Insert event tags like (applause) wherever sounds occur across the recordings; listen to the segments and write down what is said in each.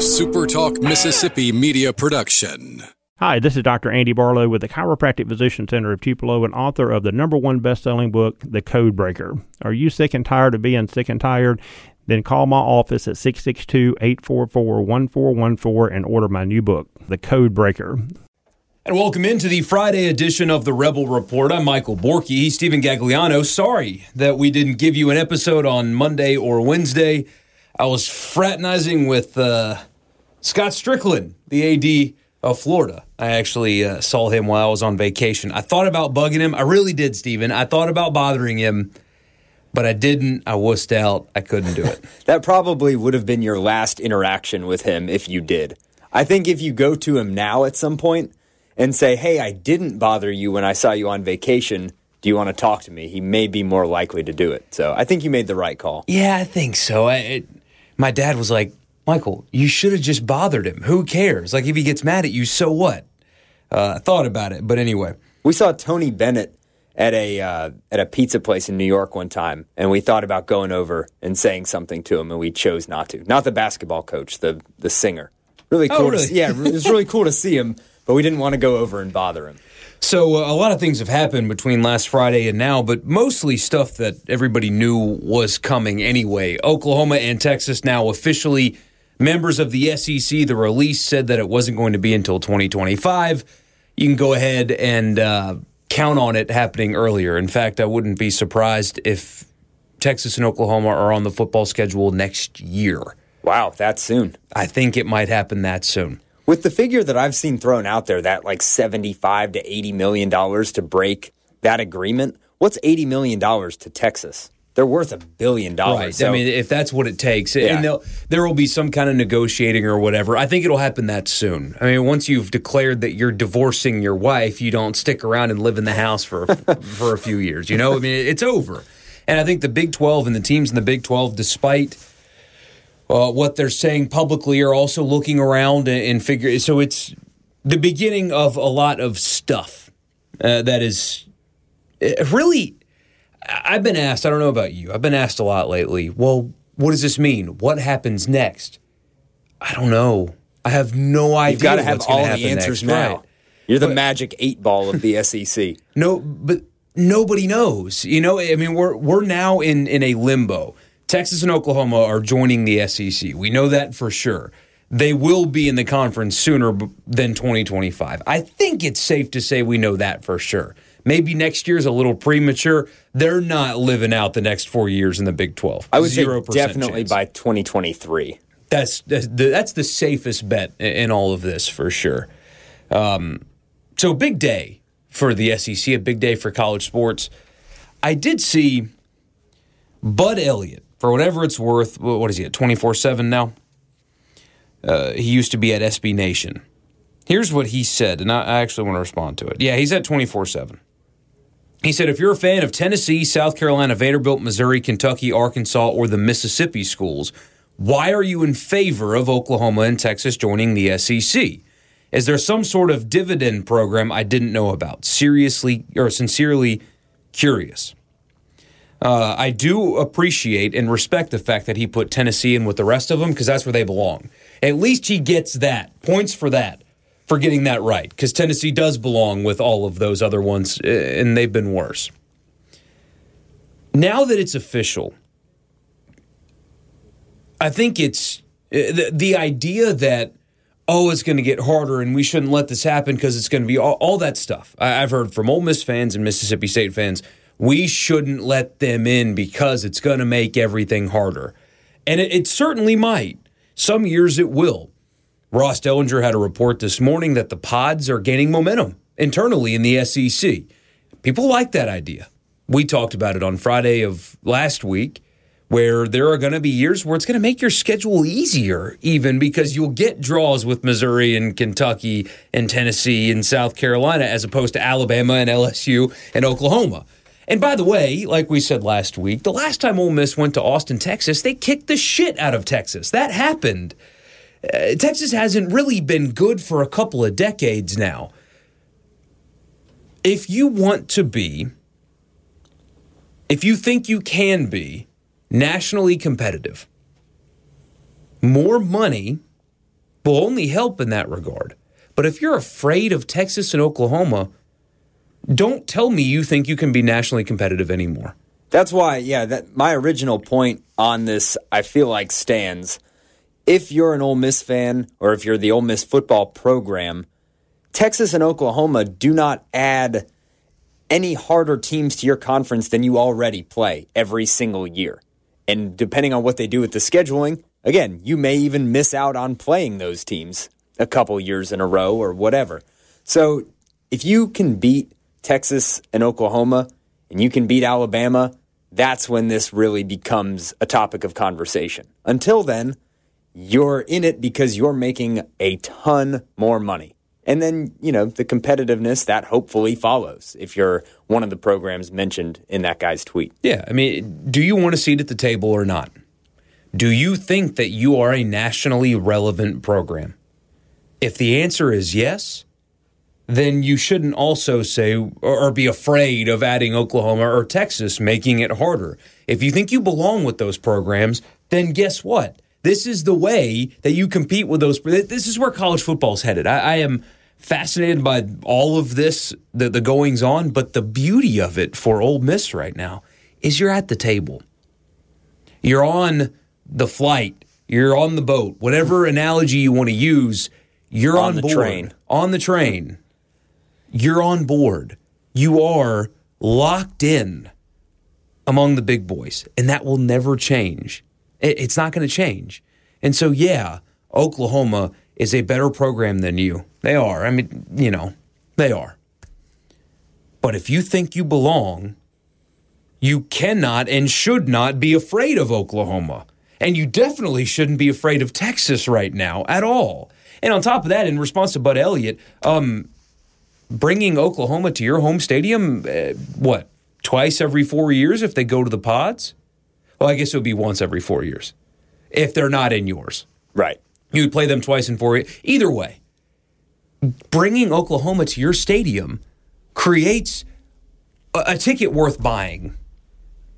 SuperTalk Mississippi media production. Hi, this is Dr. Andy Barlow with the Chiropractic Physician Center of Tupelo and author of the number one best-selling book, The Code Breaker. Are you sick and tired of being sick and tired? Then call my office at 662-844-1414 and order my new book, The Code Breaker. And welcome into the Friday edition of the Rebel Report. I'm Michael Borky. He's Stephen Gagliano. Sorry that we didn't give you an episode on Monday or Wednesday. I was fraternizing with uh, Scott Stricklin, the AD of Florida. I actually uh, saw him while I was on vacation. I thought about bugging him. I really did, Stephen. I thought about bothering him, but I didn't. I wussed out. I couldn't do it. (laughs) that probably would have been your last interaction with him if you did. I think if you go to him now at some point and say, hey, I didn't bother you when I saw you on vacation. Do you want to talk to me? He may be more likely to do it. So I think you made the right call. Yeah, I think so. I, it, my dad was like, Michael, you should have just bothered him. Who cares? Like, if he gets mad at you, so what? Uh, I thought about it, but anyway. We saw Tony Bennett at a uh, at a pizza place in New York one time, and we thought about going over and saying something to him, and we chose not to. Not the basketball coach, the the singer. Really oh, cool. Oh, really? To, yeah, it was really cool to see him, but we didn't want to go over and bother him. So uh, a lot of things have happened between last Friday and now, but mostly stuff that everybody knew was coming anyway. Oklahoma and Texas now officially members of the SEC. The release said that it wasn't going to be until 2025. You can go ahead and uh, count on it happening earlier. In fact, I wouldn't be surprised if Texas and Oklahoma are on the football schedule next year. Wow, that soon. I think it might happen that soon. With the figure that I've seen thrown out there, that like 75 to 80 million dollars to break that agreement, what's 80 million dollars to Texas? They're worth a billion dollars. Right. So, I mean, if that's what it takes, yeah. and there will be some kind of negotiating or whatever. I think it'll happen that soon. I mean, once you've declared that you're divorcing your wife, you don't stick around and live in the house for (laughs) for a few years. You know, I mean, it's over. And I think the Big 12 and the teams in the Big 12, despite uh, what they're saying publicly are also looking around and, and figure. So it's the beginning of a lot of stuff uh, that is uh, really. I've been asked. I don't know about you. I've been asked a lot lately. Well, what does this mean? What happens next? I don't know. I have no idea. You've got to have all the answers next. now. Right. You're the but, magic eight ball of the (laughs) SEC. No, but nobody knows. You know, I mean, we're we're now in in a limbo. Texas and Oklahoma are joining the SEC. We know that for sure. They will be in the conference sooner than 2025. I think it's safe to say we know that for sure. Maybe next year is a little premature. They're not living out the next four years in the Big 12. I would 0% say definitely chance. by 2023. That's, that's the, that's the safest bet in all of this for sure. Um, so, big day for the SEC, a big day for college sports. I did see Bud Elliott for whatever it's worth, what is he at 24 7 now? Uh, he used to be at SB Nation. Here's what he said, and I actually want to respond to it. Yeah, he's at 24 7. He said, if you're a fan of Tennessee, South Carolina, Vanderbilt, Missouri, Kentucky, Arkansas, or the Mississippi schools, why are you in favor of Oklahoma and Texas joining the SEC? Is there some sort of dividend program I didn't know about? Seriously or sincerely curious. Uh, I do appreciate and respect the fact that he put Tennessee in with the rest of them because that's where they belong. At least he gets that points for that for getting that right because Tennessee does belong with all of those other ones uh, and they've been worse. Now that it's official, I think it's uh, the, the idea that oh, it's going to get harder and we shouldn't let this happen because it's going to be all, all that stuff. I, have heard from Ole Miss fans and Mississippi State fans we shouldn't let them in because it's going to make everything harder. And it, it, certainly might. Some years it will. Ross Dellenger had a report this morning that the pods are gaining momentum internally in the SEC. People like that idea. We talked about it on Friday of last week, where there are going to be years where it's going to make your schedule easier, even because you'll get draws with Missouri and Kentucky and Tennessee and South Carolina as opposed to Alabama and LSU and Oklahoma. And by the way, like we said last week, the last time Ole Miss went to Austin, Texas, they kicked the shit out of Texas. That happened. Uh, Texas hasn't really been good for a couple of decades now. If you want to be, if you think you can be nationally competitive, more money will only help in that regard. But if you're afraid of Texas and Oklahoma, don't tell me you think you can be nationally competitive anymore. That's why, yeah, that my original point on this, I feel like stands. If you're an Ole Miss fan or if you're the Ole Miss football program, Texas and Oklahoma do not add any harder teams to your conference than you already play every single year. And depending on what they do with the scheduling, again, you may even miss out on playing those teams a couple years in a row or whatever. So if you can beat Texas and Oklahoma and you can beat Alabama, that's when this really becomes a topic of conversation. Until then, you're in it because you're making a ton more money. And then, you know, the competitiveness that hopefully follows if you're one of the programs mentioned in that guy's tweet. Yeah. I mean, do you want a seat at the table or not? Do you think that you are a nationally relevant program? If the answer is yes, then you shouldn't also say or be afraid of adding Oklahoma or Texas, making it harder. If you think you belong with those programs, then guess what? This is the way that you compete with those. This is where college football is headed. I, I am fascinated by all of this, the, the goings on, but the beauty of it for Ole Miss right now is you're at the table. You're on the flight. You're on the boat. Whatever analogy you want to use, you're on, On the board. train. On the train. You're on board. You are locked in among the big boys, and that will never change. It- It's not going to change. And so, yeah, Oklahoma is a better program than you. They are. I mean, you know, they are. But if you think you belong, you cannot and should not be afraid of Oklahoma. And you definitely shouldn't be afraid of Texas right now at all. And on top of that, in response to Bud Elliott, um, bringing Oklahoma to your home stadium, uh, what, twice every four years if they go to the pods? Well, I guess it would be once every four years if they're not in yours. Right. You would play them twice in four years. Either way, bringing Oklahoma to your stadium creates a, a ticket worth buying.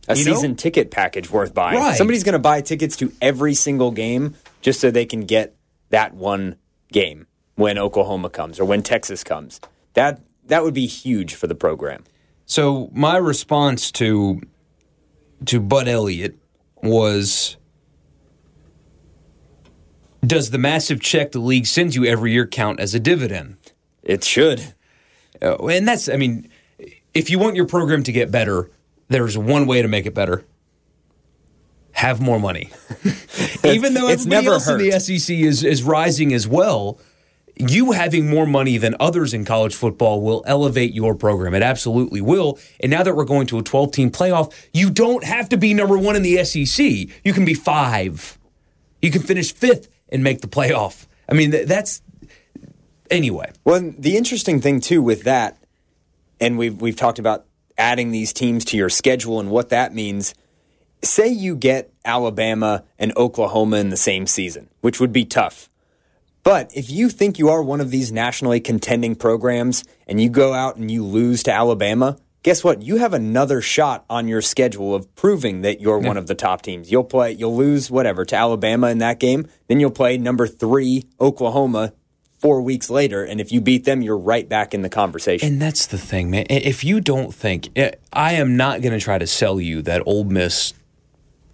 A You know? season ticket package worth buying. Right. Somebody's going to buy tickets to every single game just so they can get that one game when Oklahoma comes or when Texas comes. That that would be huge for the program. So my response to to Bud Elliott was Does the massive check the league sends you every year count as a dividend? It should. Uh, and that's, I mean, if you want your program to get better, there's one way to make it better. Have more money. (laughs) Even though It's everybody never else in the SEC is, is rising as well, you having more money than others in college football will elevate your program. It absolutely will. And now that we're going to a 12 team playoff, you don't have to be number one in the SEC. You can be five. You can finish fifth and make the playoff. I mean, that's. Anyway. Well, the interesting thing too with that, and we've we've talked about adding these teams to your schedule and what that means. Say you get Alabama and Oklahoma in the same season, which would be tough. But if you think you are one of these nationally contending programs and you go out and you lose to Alabama, guess what? You have another shot on your schedule of proving that you're one of the top teams. You'll play, you'll lose whatever to Alabama in that game, then you'll play number three Oklahoma four weeks later, and if you beat them, you're right back in the conversation. And that's the thing, man. If you don't think, I- I am not going to try to sell you that Ole Miss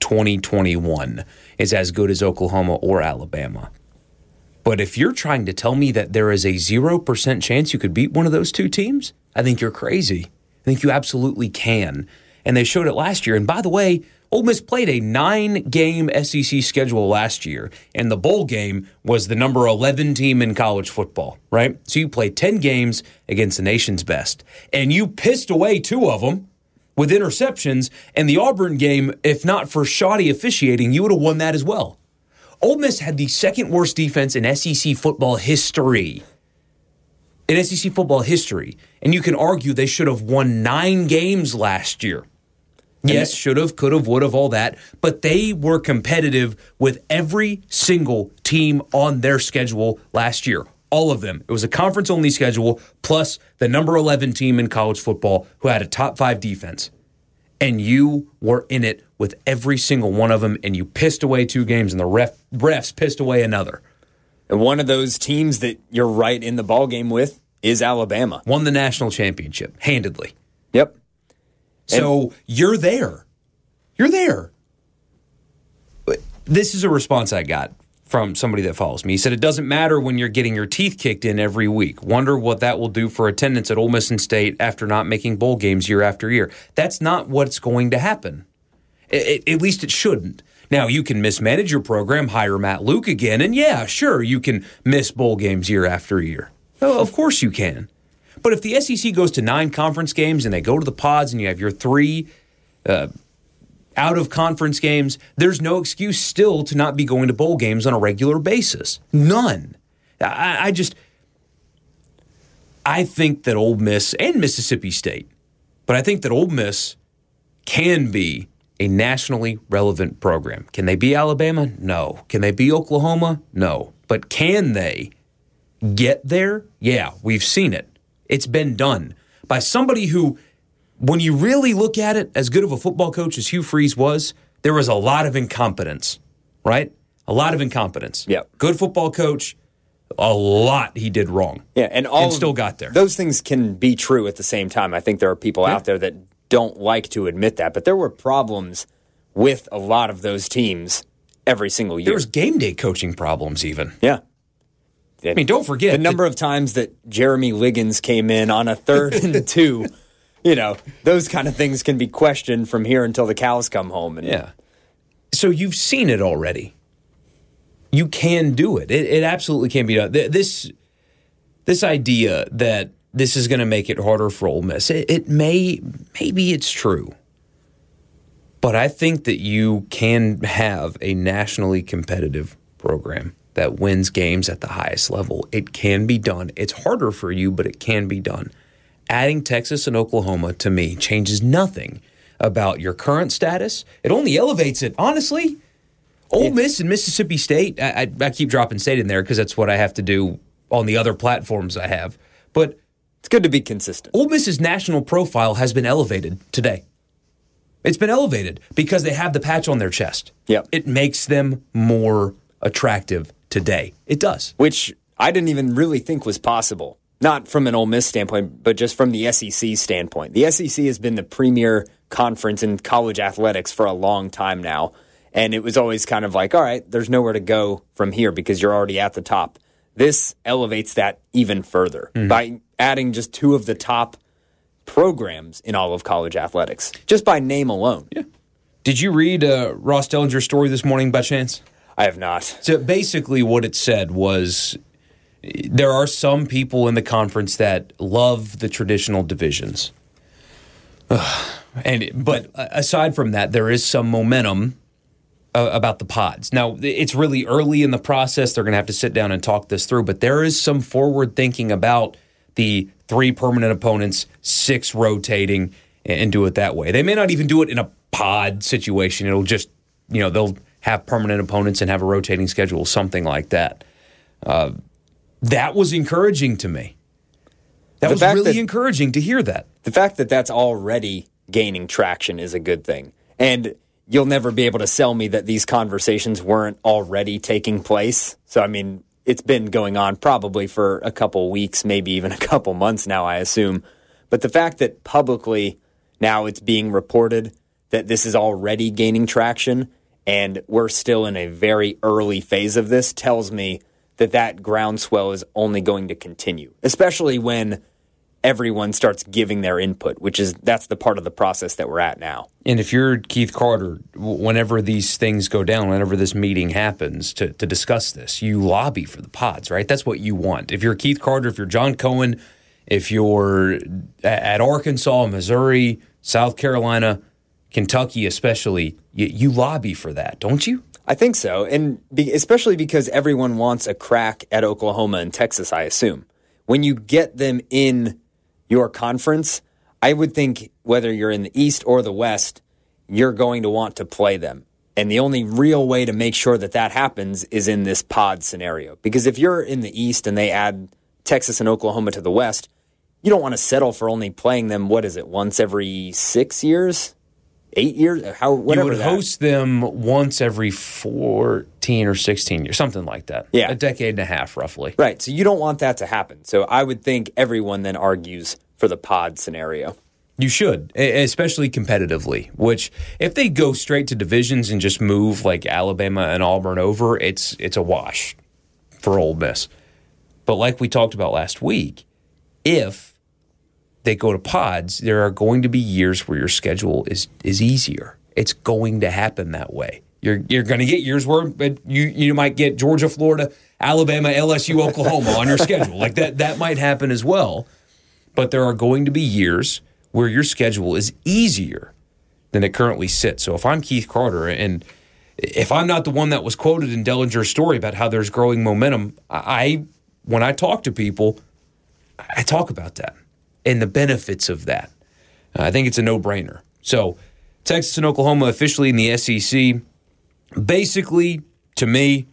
2021 is as good as Oklahoma or Alabama. But if you're trying to tell me that there is a 0% chance you could beat one of those two teams, I think you're crazy. I think you absolutely can. And they showed it last year. And by the way, Ole Miss played a nine game SEC schedule last year, and the bowl game was the number 11 team in college football, right? So you played 10 games against the nation's best, and you pissed away two of them with interceptions. And the Auburn game, if not for shoddy officiating, you would have won that as well. Ole Miss had the second worst defense in SEC football history. In SEC football history. And you can argue they should have won nine games last year. Yes, should have, could have, would have, all that. But they were competitive with every single team on their schedule last year. All of them. It was a conference only schedule, plus the number 11 team in college football who had a top five defense. And you were in it with every single one of them, and you pissed away two games, and the ref, refs pissed away another. And one of those teams that you're right in the ball game with is Alabama. Won the national championship handedly. Yep. So you're there. You're there. This is a response I got from somebody that follows me. He said it doesn't matter when you're getting your teeth kicked in every week. Wonder what that will do for attendance at Ole Miss and State after not making bowl games year after year. That's not what's going to happen. I- I- at least it shouldn't. Now you can mismanage your program, hire Matt Luke again, and yeah, sure, you can miss bowl games year after year. Oh, of course you can. But if the SEC goes to nine conference games and they go to the pods and you have your three uh, out of conference games, there's no excuse still to not be going to bowl games on a regular basis. None. I, I just, I think that Ole Miss and Mississippi State, but I think that Ole Miss can be a nationally relevant program. Can they be Alabama? No. Can they be Oklahoma? No. But can they get there? Yeah, we've seen it. It's been done by somebody who, when you really look at it, as good of a football coach as Hugh Freeze was, there was a lot of incompetence, right? A lot of incompetence. Yep. Good football coach, a lot he did wrong. Yeah, and all And still got there. Those things can be true at the same time. I think there are people out there that don't like to admit that, but there were problems with a lot of those teams every single year. There was game day coaching problems even. yeah. I mean, don't forget the number of times that Jeremy Liggins came in on a third and (laughs) two, you know, those kind of things can be questioned from here until the cows come home. And Yeah. So you've seen it already. You can do it. It, it absolutely can be done. This this idea that this is going to make it harder for Ole Miss, it, it may maybe it's true, but I think that you can have a nationally competitive program that wins games at the highest level. It can be done. It's harder for you, but it can be done. Adding Texas and Oklahoma to me changes nothing about your current status. It only elevates it, honestly. Ole Miss and Mississippi State, I, I, I keep dropping state in there because that's what I have to do on the other platforms I have. But it's good to be consistent. Ole Miss's national profile has been elevated today. It's been elevated because they have the patch on their chest. Yep. It makes them more attractive today. It does. which I didn't even really think was possible. Not from an Ole Miss standpoint, but just from the SEC standpoint. The SEC has been the premier conference in college athletics for a long time now. And it was always kind of like, all right, there's nowhere to go from here because you're already at the top. This elevates that even further mm-hmm. by adding just two of the top programs in all of college athletics, just by name alone. Yeah. Did you read uh, Ross Dellenger's story this morning by chance? I have not. So basically, what it said was there are some people in the conference that love the traditional divisions. (sighs) And but aside from that, there is some momentum uh, about the pods. Now, it's really early in the process. They're going to have to sit down and talk this through, but there is some forward thinking about the three permanent opponents, six rotating, and do it that way. They may not even do it in a pod situation. It'll just, you know, they'll have permanent opponents and have a rotating schedule, something like that. Uh, that was encouraging to me. That The was really that- encouraging to hear that. the fact that that's already gaining traction is a good thing. And you'll never be able to sell me that these conversations weren't already taking place. So, I mean, it's been going on probably for a couple weeks, maybe even (laughs) a couple months now, I assume. But the fact that publicly now it's being reported that this is already gaining traction and we're still in a very early phase of this tells me that that groundswell is only going to continue, especially when everyone starts giving their input, which is that's the part of the process that we're at now. And if you're Keith Carter, whenever these things go down, whenever this meeting happens to, to discuss this, you lobby for the pods, right? That's what you want. If you're Keith Carter, if you're John Cohen, if you're at Arkansas, Missouri, South Carolina, Kentucky, especially, you, you lobby for that, don't you? I think so, and be, especially because everyone wants a crack at Oklahoma and Texas. I assume when you get them in your conference, I would think whether you're in the East or the West, you're going to want to play them. And the only real way to make sure that that happens is in this pod scenario. Because if you're in the East and they add Texas and Oklahoma to the West, you don't want to settle for only playing them, what is it, once every six years? Eight years. How whatever you would that- host them once every 14 or 16 years, something like that. Yeah. A decade and a half, roughly. Right. So you don't want that to happen. So I would think everyone then argues for the pod scenario. You should, especially competitively. Which, if they go straight to divisions and just move like Alabama and Auburn over, it's it's a wash for Ole Miss. But like we talked about last week, if they go to pods, there are going to be years where your schedule is is easier. It's going to happen that way. You're you're going to get years where but you you might get Georgia, Florida, Alabama, LSU, (laughs) Oklahoma on your schedule. Like that that might happen as well. But there are going to be years where your schedule is easier than it currently sits. So if I'm Keith Carter and if I'm not the one that was quoted in Dellenger's story about how there's growing momentum, I when I talk to people, I talk about that and the benefits of that. Uh, I think it's a no-brainer. So Texas and Oklahoma officially in the SEC. Basically, to me,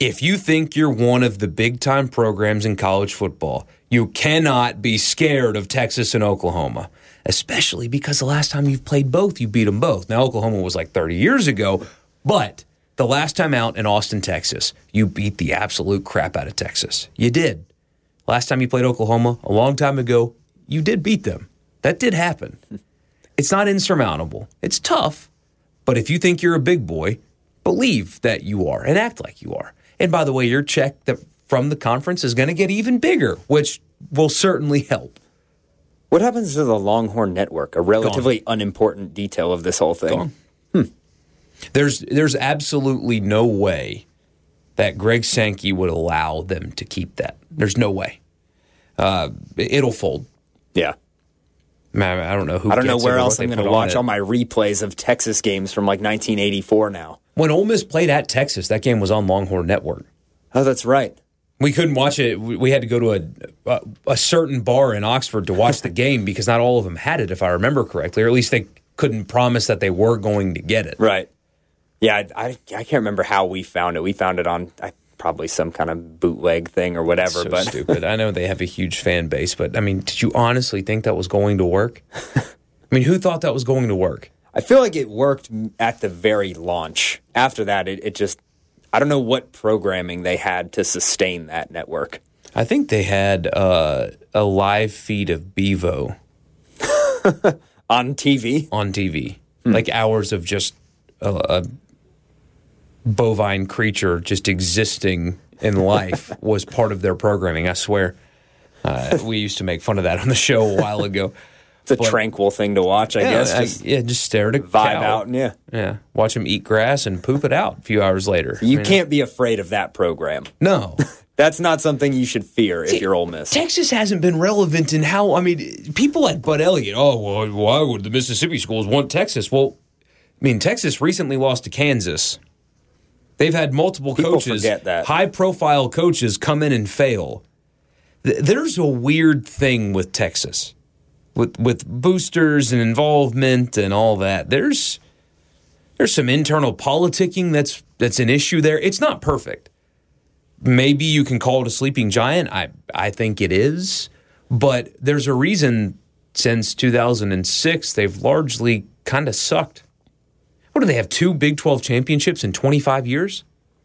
if you think you're one of the big time programs in college football, you cannot be scared of Texas and Oklahoma, especially because the last time you've played both, you beat them both. Now, Oklahoma was like 30 years ago, but the last time out in Austin, Texas, you beat the absolute crap out of Texas. You did. Last time you played Oklahoma, a long time ago, you did beat them. That did happen. (laughs) It's not insurmountable. It's tough, but if you think you're a big boy, believe that you are and act like you are. And by the way, your check that from the conference is going to get even bigger, which will certainly help. What happens to the Longhorn Network? A relatively unimportant detail of this whole thing. Gone. Hmm. There's there's absolutely no way that Greg Sankey would allow them to keep that. There's no way. Uh, it'll fold. Yeah. Man, I don't know who. I don't know where else I'm going to watch all my replays of Texas games from like 1984 now. When Ole Miss played at Texas, that game was on Longhorn Network. Oh, that's right. We couldn't watch it. We we had to go to a, a a certain bar in Oxford to watch the (laughs) game because not all of them had it, if I remember correctly, or at least they couldn't promise that they were going to get it. Right. Yeah, I, I, I can't remember how we found it. We found it on I, probably some kind of bootleg thing or whatever. So but stupid. I know they have a huge fan base, but I mean, did you honestly think that was going to work? (laughs) I mean, who thought that was going to work? I feel like it worked at the very launch. After that, it, it just I don't know what programming they had to sustain that network. I think they had uh, a live feed of Bevo (laughs) On TV, on TV, hmm. like hours of just a, a bovine creature just existing in life (laughs) was part of their programming. I swear. Uh, we used to make fun of that on the show a while ago. it's a But- tranquil thing to watch. I yeah, guess I- just yeah, just stare at a vibe cow. out. And yeah, Yeah, watch him eat grass and poop it out a few hours later. you I mean, can't be afraid of that program. (laughs) No, (laughs) That's not something you should fear if you're Ole Miss. Texas hasn't been relevant in how. I mean, people like Bud Elliott. Oh, well, why would the Mississippi schools want Texas? Well, I mean, Texas recently lost to Kansas. They've had multiple People coaches, high-profile coaches, come in and fail. There's a weird thing with Texas, with with boosters and involvement and all that. There's there's some internal politicking that's that's an issue there. It's not perfect maybe you can call it a sleeping giant. I I think it is, but there's a reason since 2006 they've largely kind of sucked. What do they have? Two Big 12 championships in 25 years,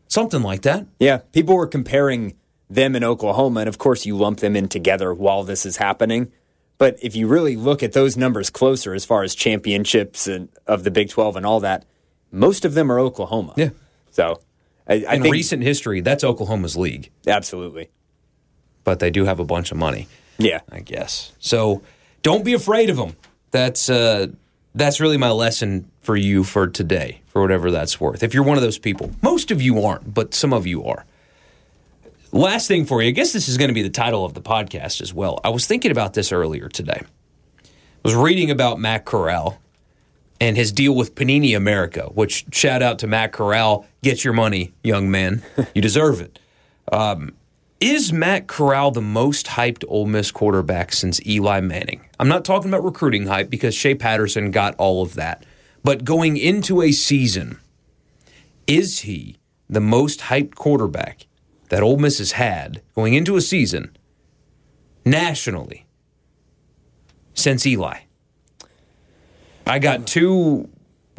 something like that. Yeah, people were comparing them and Oklahoma, and of course, you lump them in together while this is happening. But if you really look at those numbers closer, as far as championships and of the Big Twelve and all that, most of them are Oklahoma. Yeah. So, I, I In think recent history, that's Oklahoma's league, absolutely. but they do have a bunch of money. Yeah, I guess. So don't be afraid of them. That's uh, that's really my lesson for you for today, for whatever that's worth. If you're one of those people, most of you aren't, but some of you are. Last thing for you, I guess this is going to be the title of the podcast as well. I was thinking about this earlier today. I was reading about Matt Corral and his deal with Panini America, which shout out to Matt Corral. Get your money, young man. You deserve it. Um, is Matt Corral the most hyped Ole Miss quarterback since Eli Manning? I'm not talking about recruiting hype because Shea Patterson got all of that. But going into a season, is he the most hyped quarterback that Ole Miss has had going into a season nationally since Eli? I got two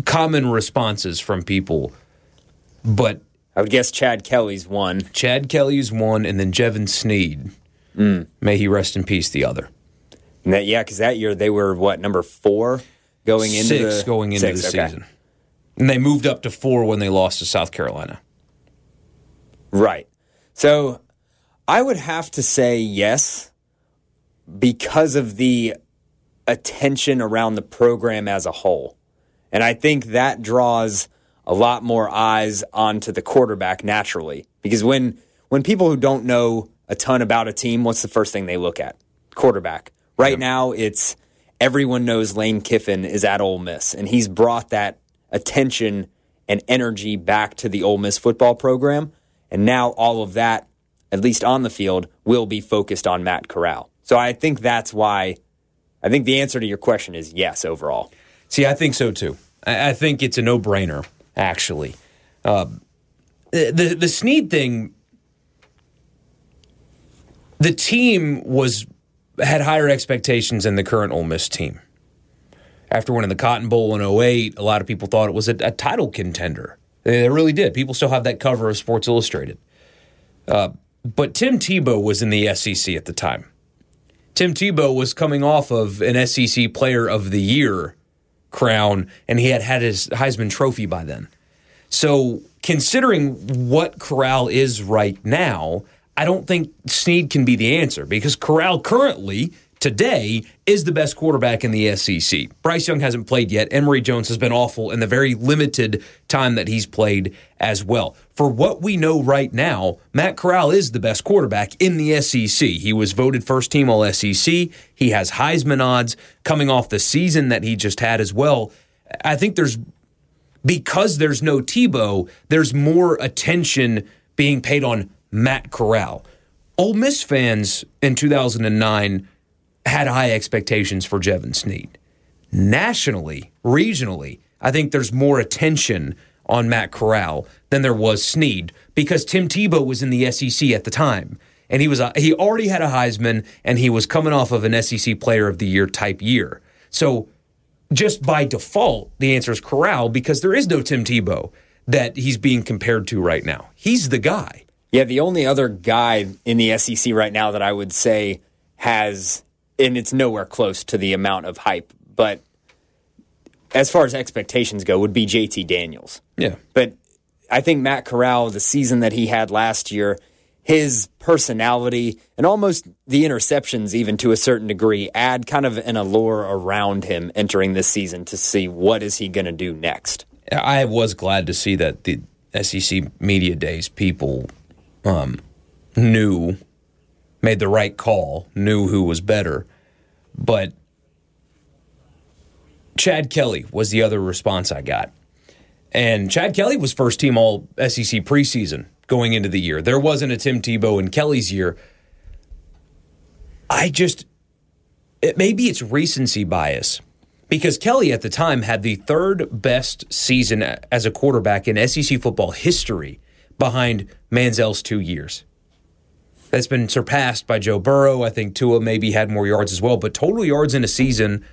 common responses from people, but I would guess Chad Kelly's one. Chad Kelly's one, and then Jevan Snead. Mm. May he rest in peace. The other. And that, yeah, because that year they were what number four going into six the going into six, the okay. season, and they moved up to four when they lost to South Carolina. Right. So I would have to say yes because of the attention around the program as a whole. And I think that draws a lot more eyes onto the quarterback naturally. Because when when people who don't know a ton about a team, what's the first thing they look at? Quarterback. Right now it's everyone knows Lane Kiffin is at Ole Miss and he's brought that attention and energy back to the Ole Miss football program. And now all of that, at least on the field, will be focused on Matt Corral. So I think that's why I think the answer to your question is yes overall. See, I think so too. I, I think it's a no brainer, actually. Uh, the, the Snead thing, the team was had higher expectations than the current Ole Miss team. After winning the Cotton Bowl in 08, a lot of people thought it was a, a title contender. They, they really did. People still have that cover of Sports Illustrated. Uh, but Tim Tebow was in the SEC at the time. Tim Tebow was coming off of an SEC Player of the Year crown, and he had had his Heisman Trophy by then. So, considering what Corral is right now, I don't think Snead can be the answer because Corral currently, today, is the best quarterback in the SEC. Bryce Young hasn't played yet. Emory Jones has been awful in the very limited time that he's played as well. For what we know right now, Matt Corral is the best quarterback in the SEC. He was voted first team All SEC. He has Heisman odds coming off the season that he just had as well. I think there's because there's no Tebow, there's more attention being paid on Matt Corral. Ole Miss fans in 2009 had high expectations for Jevan Snead. Nationally, regionally, I think there's more attention on Matt Corral than there was Snead because Tim Tebow was in the SEC at the time. And he was he already had a Heisman and he was coming off of an SEC player of the year type year. So just by default, the answer is Corral because there is no Tim Tebow that he's being compared to right now. He's the guy. Yeah, the only other guy in the SEC right now that I would say has, and it's nowhere close to the amount of hype, but as far as expectations go, would be JT Daniels. Yeah. But I think Matt Corral, the season that he had last year, his personality and almost the interceptions, even to a certain degree, add kind of an allure around him entering this season to see what is he going to do next. I was glad to see that the SEC media days people um, knew, made the right call, knew who was better. But Chad Kelly was the other response I got. And Chad Kelly was first team all SEC preseason going into the year. There wasn't a Tim Tebow in Kelly's year. I just, it, maybe it's recency bias because Kelly at the time had the third best season as a quarterback in SEC football history behind Manziel's two years. That's been surpassed by Joe Burrow. I think Tua maybe had more yards as well, but total yards in a season,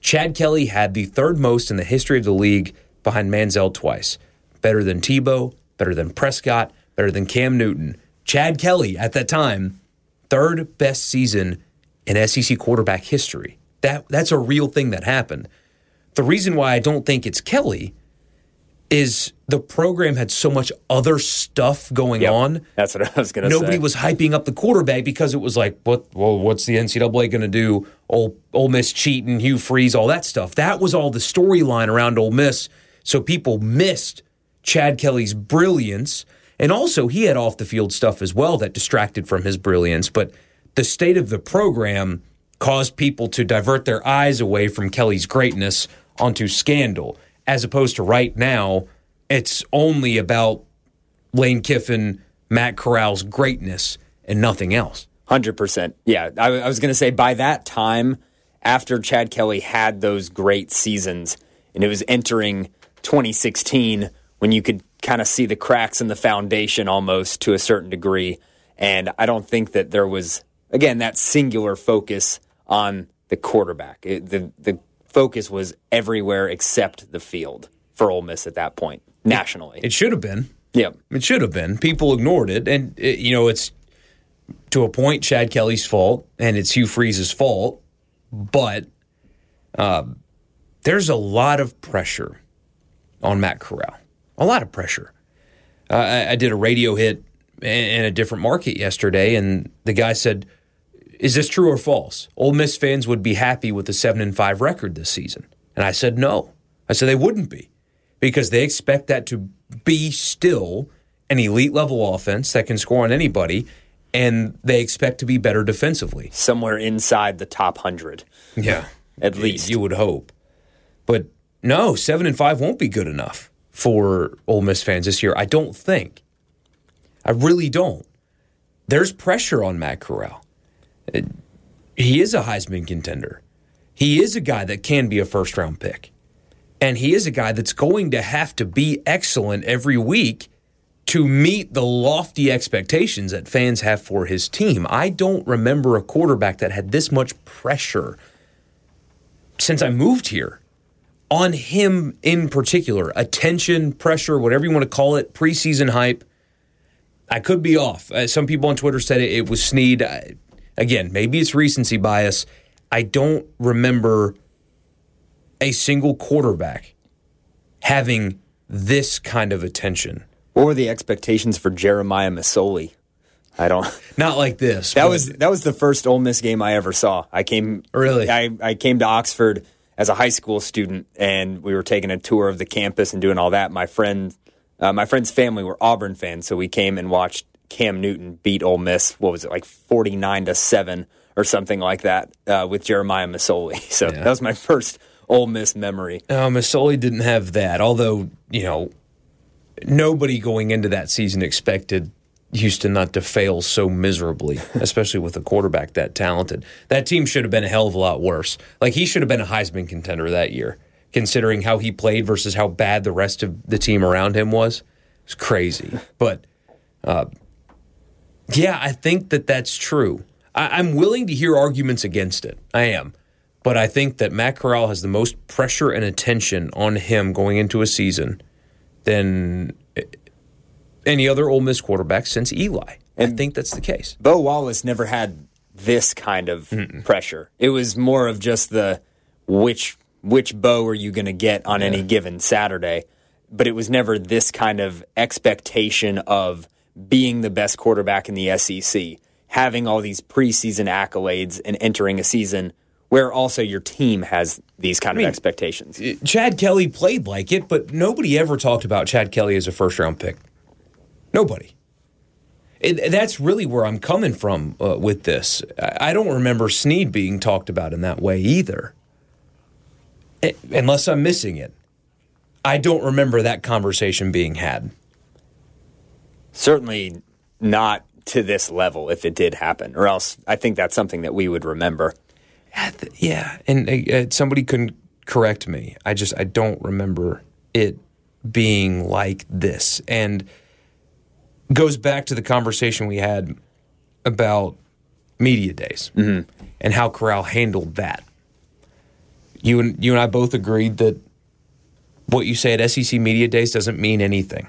Chad Kelly had the third most in the history of the league behind Manziel twice. Better than Tebow, better than Prescott, better than Cam Newton. Chad Kelly at that time, third best season in SEC quarterback history. That that's a real thing that happened. The reason why I don't think it's Kelly is the program had so much other stuff going Yep, on. That's what I was going to say. Nobody was hyping up the quarterback because it was like, what? Well, what's the NCAA going to do? Ole, Ole Miss cheating, Hugh Freeze, all that stuff. That was all the storyline around Ole Miss. So people missed Chad Kelly's brilliance, and also he had off the field stuff as well that distracted from his brilliance. But the state of the program caused people to divert their eyes away from Kelly's greatness onto scandal, as opposed to right now, it's only about Lane Kiffin, Matt Corral's greatness, and nothing else. Hundred percent. Yeah, I, I was going to say by that time, after Chad Kelly had those great seasons, and it was entering 2016 when you could kind of see the cracks in the foundation almost to a certain degree, and I don't think that there was again that singular focus on the quarterback. It, the the focus was everywhere except the field for Ole Miss at that point nationally. It should have been. Yep. It should have been. People ignored it, and it, you know it's to a point Chad Kelly's fault, and it's Hugh Freeze's fault. But uh, there's a lot of pressure on Matt Corral. A lot of pressure. Uh, I, I, did a radio hit in a different market yesterday, and the guy said, "Is this true or false? Ole Miss fans would be happy with a seven and five record this season." And I said, "No." I said they wouldn't be because they expect that to be still an elite level offense that can score on anybody, and they expect to be better defensively. Somewhere inside the top 100. Yeah. (laughs) At least. You would hope. But no, 7 and 5 won't be good enough for Ole Miss fans this year. I don't think. I really don't. There's pressure on Matt Corral. He is a Heisman contender. He is a guy that can be a first round pick. And he is a guy that's going to have to be excellent every week to meet the lofty expectations that fans have for his team. I don't remember a quarterback that had this much pressure since I moved here on him in particular. Attention, pressure, whatever you want to call it, preseason hype. I could be off. Uh, some people on Twitter said it, was Snead. I, again, maybe it's recency bias. I don't remember a single quarterback having this kind of attention. What were the expectations for Jeremiah Masoli? I don't. (laughs) Not like this. That was that was the first Ole Miss game I ever saw. I came really. I, I came to Oxford as a high school student, and we were taking a tour of the campus and doing all that. My friend, uh, my friend's family were Auburn fans, so we came and watched Cam Newton beat Ole Miss. What was it like, forty nine to seven or something like that, uh, with Jeremiah Masoli. (laughs) So yeah. that was my first Ole Miss memory. Uh, Masoli didn't have that, although, you know, nobody going into that season expected Houston Nutt to fail so miserably, (laughs) especially with a quarterback that talented. That team should have been a hell of a lot worse. Like, he should have been a Heisman contender that year, considering how he played versus how bad the rest of the team around him was. It's crazy. But, uh, yeah, I think that that's true. I- I'm willing to hear arguments against it. I am. But I think that Matt Corral has the most pressure and attention on him going into a season than any other Ole Miss quarterback since Eli. And I think that's the case. Bo Wallace never had this kind of Mm-mm. pressure. It was more of just the which which Bo are you going to get on yeah. any given Saturday, but it was never this kind of expectation of being the best quarterback in the SEC, having all these preseason accolades and entering a season where also your team has these kind I mean, of expectations. Chad Kelly played like it, but nobody ever talked about Chad Kelly as a first round pick. Nobody. It, that's really where I'm coming from uh, with this. I, don't remember Snead being talked about in that way either, it, unless I'm missing it. I don't remember that conversation being had. Certainly not to this level if it did happen, or else I think that's something that we would remember yeah, and uh, uh, somebody can correct me. I just I don't remember it being like this, and goes back to the conversation we had about media days mm-hmm. and how Corral handled that. You and you and I both agreed that what you say at SEC media days doesn't mean anything.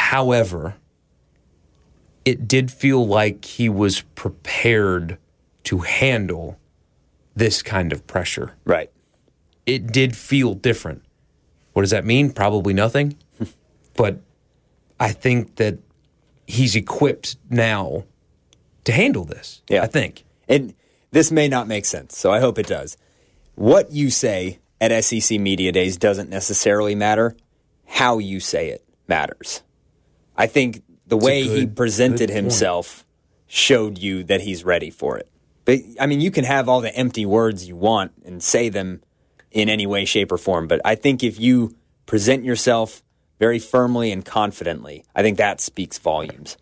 However, it did feel like he was prepared to handle this kind of pressure. Right. It did feel different. What does that mean? Probably nothing. (laughs) but I think that he's equipped now to handle this. Yeah. I think. And this may not make sense, so I hope it does. What you say at SEC Media Days doesn't necessarily matter. How you say it matters. I think the it's way good, he presented himself showed you that he's ready for it. But I mean, you can have all the empty words you want and say them in any way, shape, or form. But I think if you present yourself very firmly and confidently, I think that speaks volumes.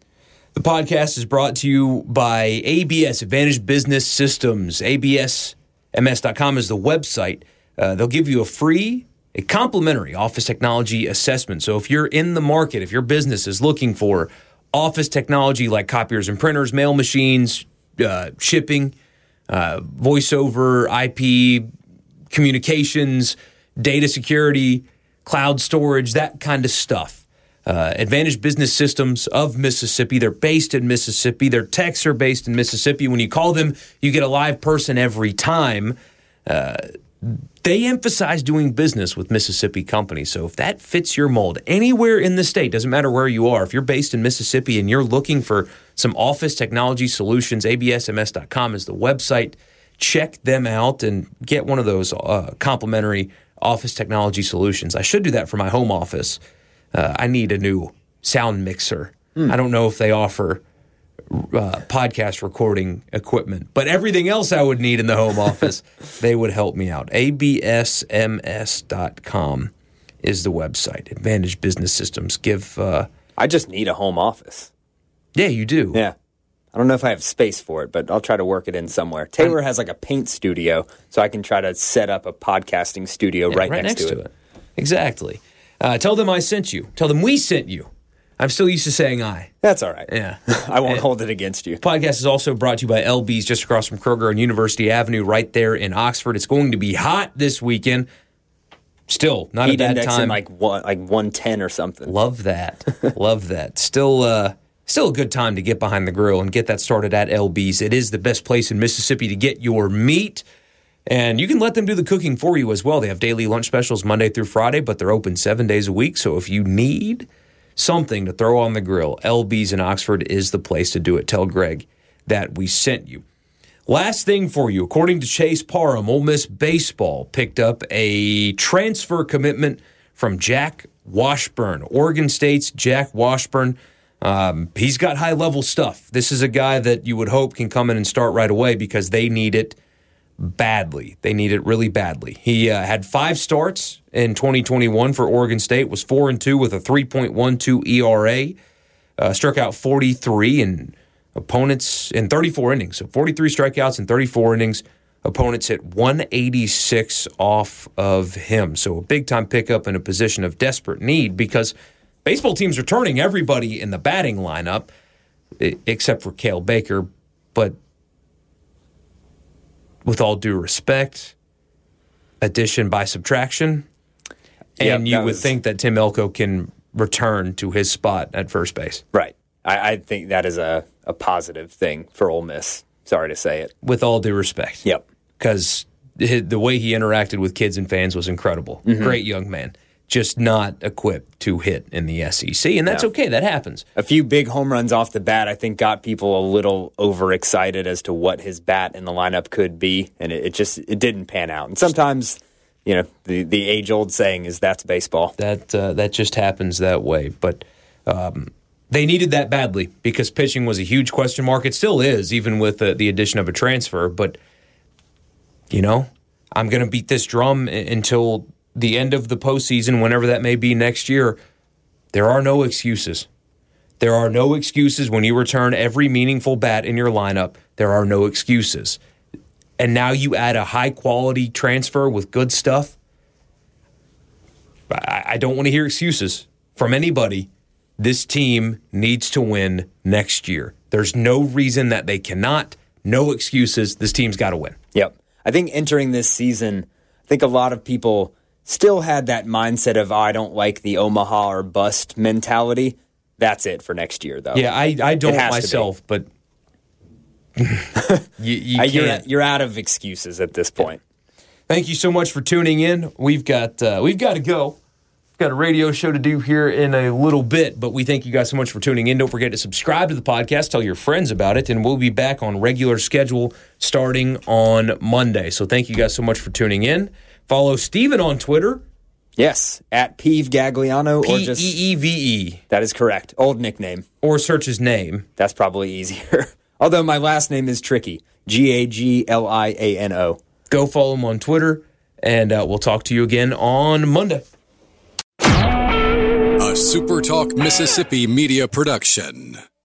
The podcast is brought to you by ABS, Advantage Business Systems. ABSMS.com is the website. Uh, they'll give you a free, a complimentary office technology assessment. So if you're in the market, if your business is looking for office technology like copiers and printers, mail machines, uh, shipping, uh, voice over IP, communications, data security, cloud storage, that kind of stuff. Uh, Advantage Business Systems of Mississippi. They're based in Mississippi. Their techs are based in Mississippi. When you call them, you get a live person every time. Uh, they emphasize doing business with Mississippi companies. So if that fits your mold, anywhere in the state, doesn't matter where you are, if you're based in Mississippi and you're looking for some office technology solutions, absms.com is the website. Check them out and get one of those uh, complimentary office technology solutions. I should do that for my home office. Uh, I need a new sound mixer. I don't know if they offer uh, podcast recording equipment, but everything else I would need in the home office, (laughs) they would help me out. ABSMS.com is the website. Advantage Business Systems give. Uh, I just need a home office. yeah, you do. Yeah. I don't know if I have space for it, but I'll try to work it in somewhere. Taylor has like a paint studio, so I can try to set up a podcasting studio Yeah, right, next, to, it. Exactly. Uh, tell them I sent you. Tell them we sent you. I'm still used to saying I. That's all right. Yeah. (laughs) I won't hold it against you. Podcast is also brought to you by LB's just across from Kroger on University Avenue, right there in Oxford. It's going to be hot this weekend. Still, not Heat a bad time. like one, like one ten or something. Love that. (laughs) Love that. Still, uh, still a good time to get behind the grill and get that started at LB's. It is the best place in Mississippi to get your meat. And you can let them do the cooking for you as well. They have daily lunch specials Monday through Friday, but they're open seven days a week. So if you need something to throw on the grill, LB's in Oxford is the place to do it. Tell Greg that we sent you. Last thing for you, according to Chase Parham, Ole Miss baseball picked up a transfer commitment from Jack Washburn, Oregon State's Jack Washburn. Um, he's got high level stuff. This is a guy that you would hope can come in and start right away because they need it badly. They need it really badly. He uh, had five starts in 2021 for Oregon State, was four and two with a 3.12 ERA, uh, struck out 43 and opponents in 34 innings. So 43 strikeouts in 34 innings. Opponents hit 186 off of him. So a big time pickup in a position of desperate need because baseball teams are turning everybody in the batting lineup except for Cael Baker. But with all due respect, addition by subtraction. And Yep, you would was- think that Tim Elko can return to his spot at first base. Right. I, I think that is a, a positive thing for Ole Miss. Sorry to say it. With all due respect. Yep. Because the way he interacted with kids and fans was incredible. Mm-hmm. Great young man. Just not equipped to hit in the SEC. And that's No. okay. That happens. A few big home runs off the bat, I think, got people a little overexcited as to what his bat in the lineup could be, and it, it just it didn't pan out. And sometimes, you know, the the age old saying is that's baseball. That uh, that just happens that way. But um, they needed that badly because pitching was a huge question mark. It still is, even with uh, the addition of a transfer. But you know, I'm going to beat this drum until the end of the postseason, whenever that may be next year. There are no excuses. There are no excuses when you return every meaningful bat in your lineup. There are no excuses. And now you add a high quality transfer with good stuff. I, don't want to hear excuses from anybody. This team needs to win next year. There's no reason that they cannot. No excuses. This team's got to win. Yep. I think entering this season, I think a lot of people still had that mindset of oh, I don't like the Omaha or bust mentality. That's it for next year, though. Yeah, I, I don't It has to be. myself, but (laughs) you, you you're you're out of excuses at this point. Thank you so much for tuning in. We've got uh, we've got to go. We've got a radio show to do here in a little bit, but we thank you guys so much for tuning in. Don't forget to subscribe to the podcast, tell your friends about it, and we'll be back on regular schedule starting on Monday. So thank you guys so much for tuning in. Follow Steven on Twitter, Yes, at Peeve Gagliano or P E just E V E, that is correct. Old nickname. or search his name. That's probably easier. (laughs) Although my last name is tricky. G A G L I A N O. Go follow him on Twitter, and uh, we'll talk to you again on Monday. A SuperTalk Mississippi media production.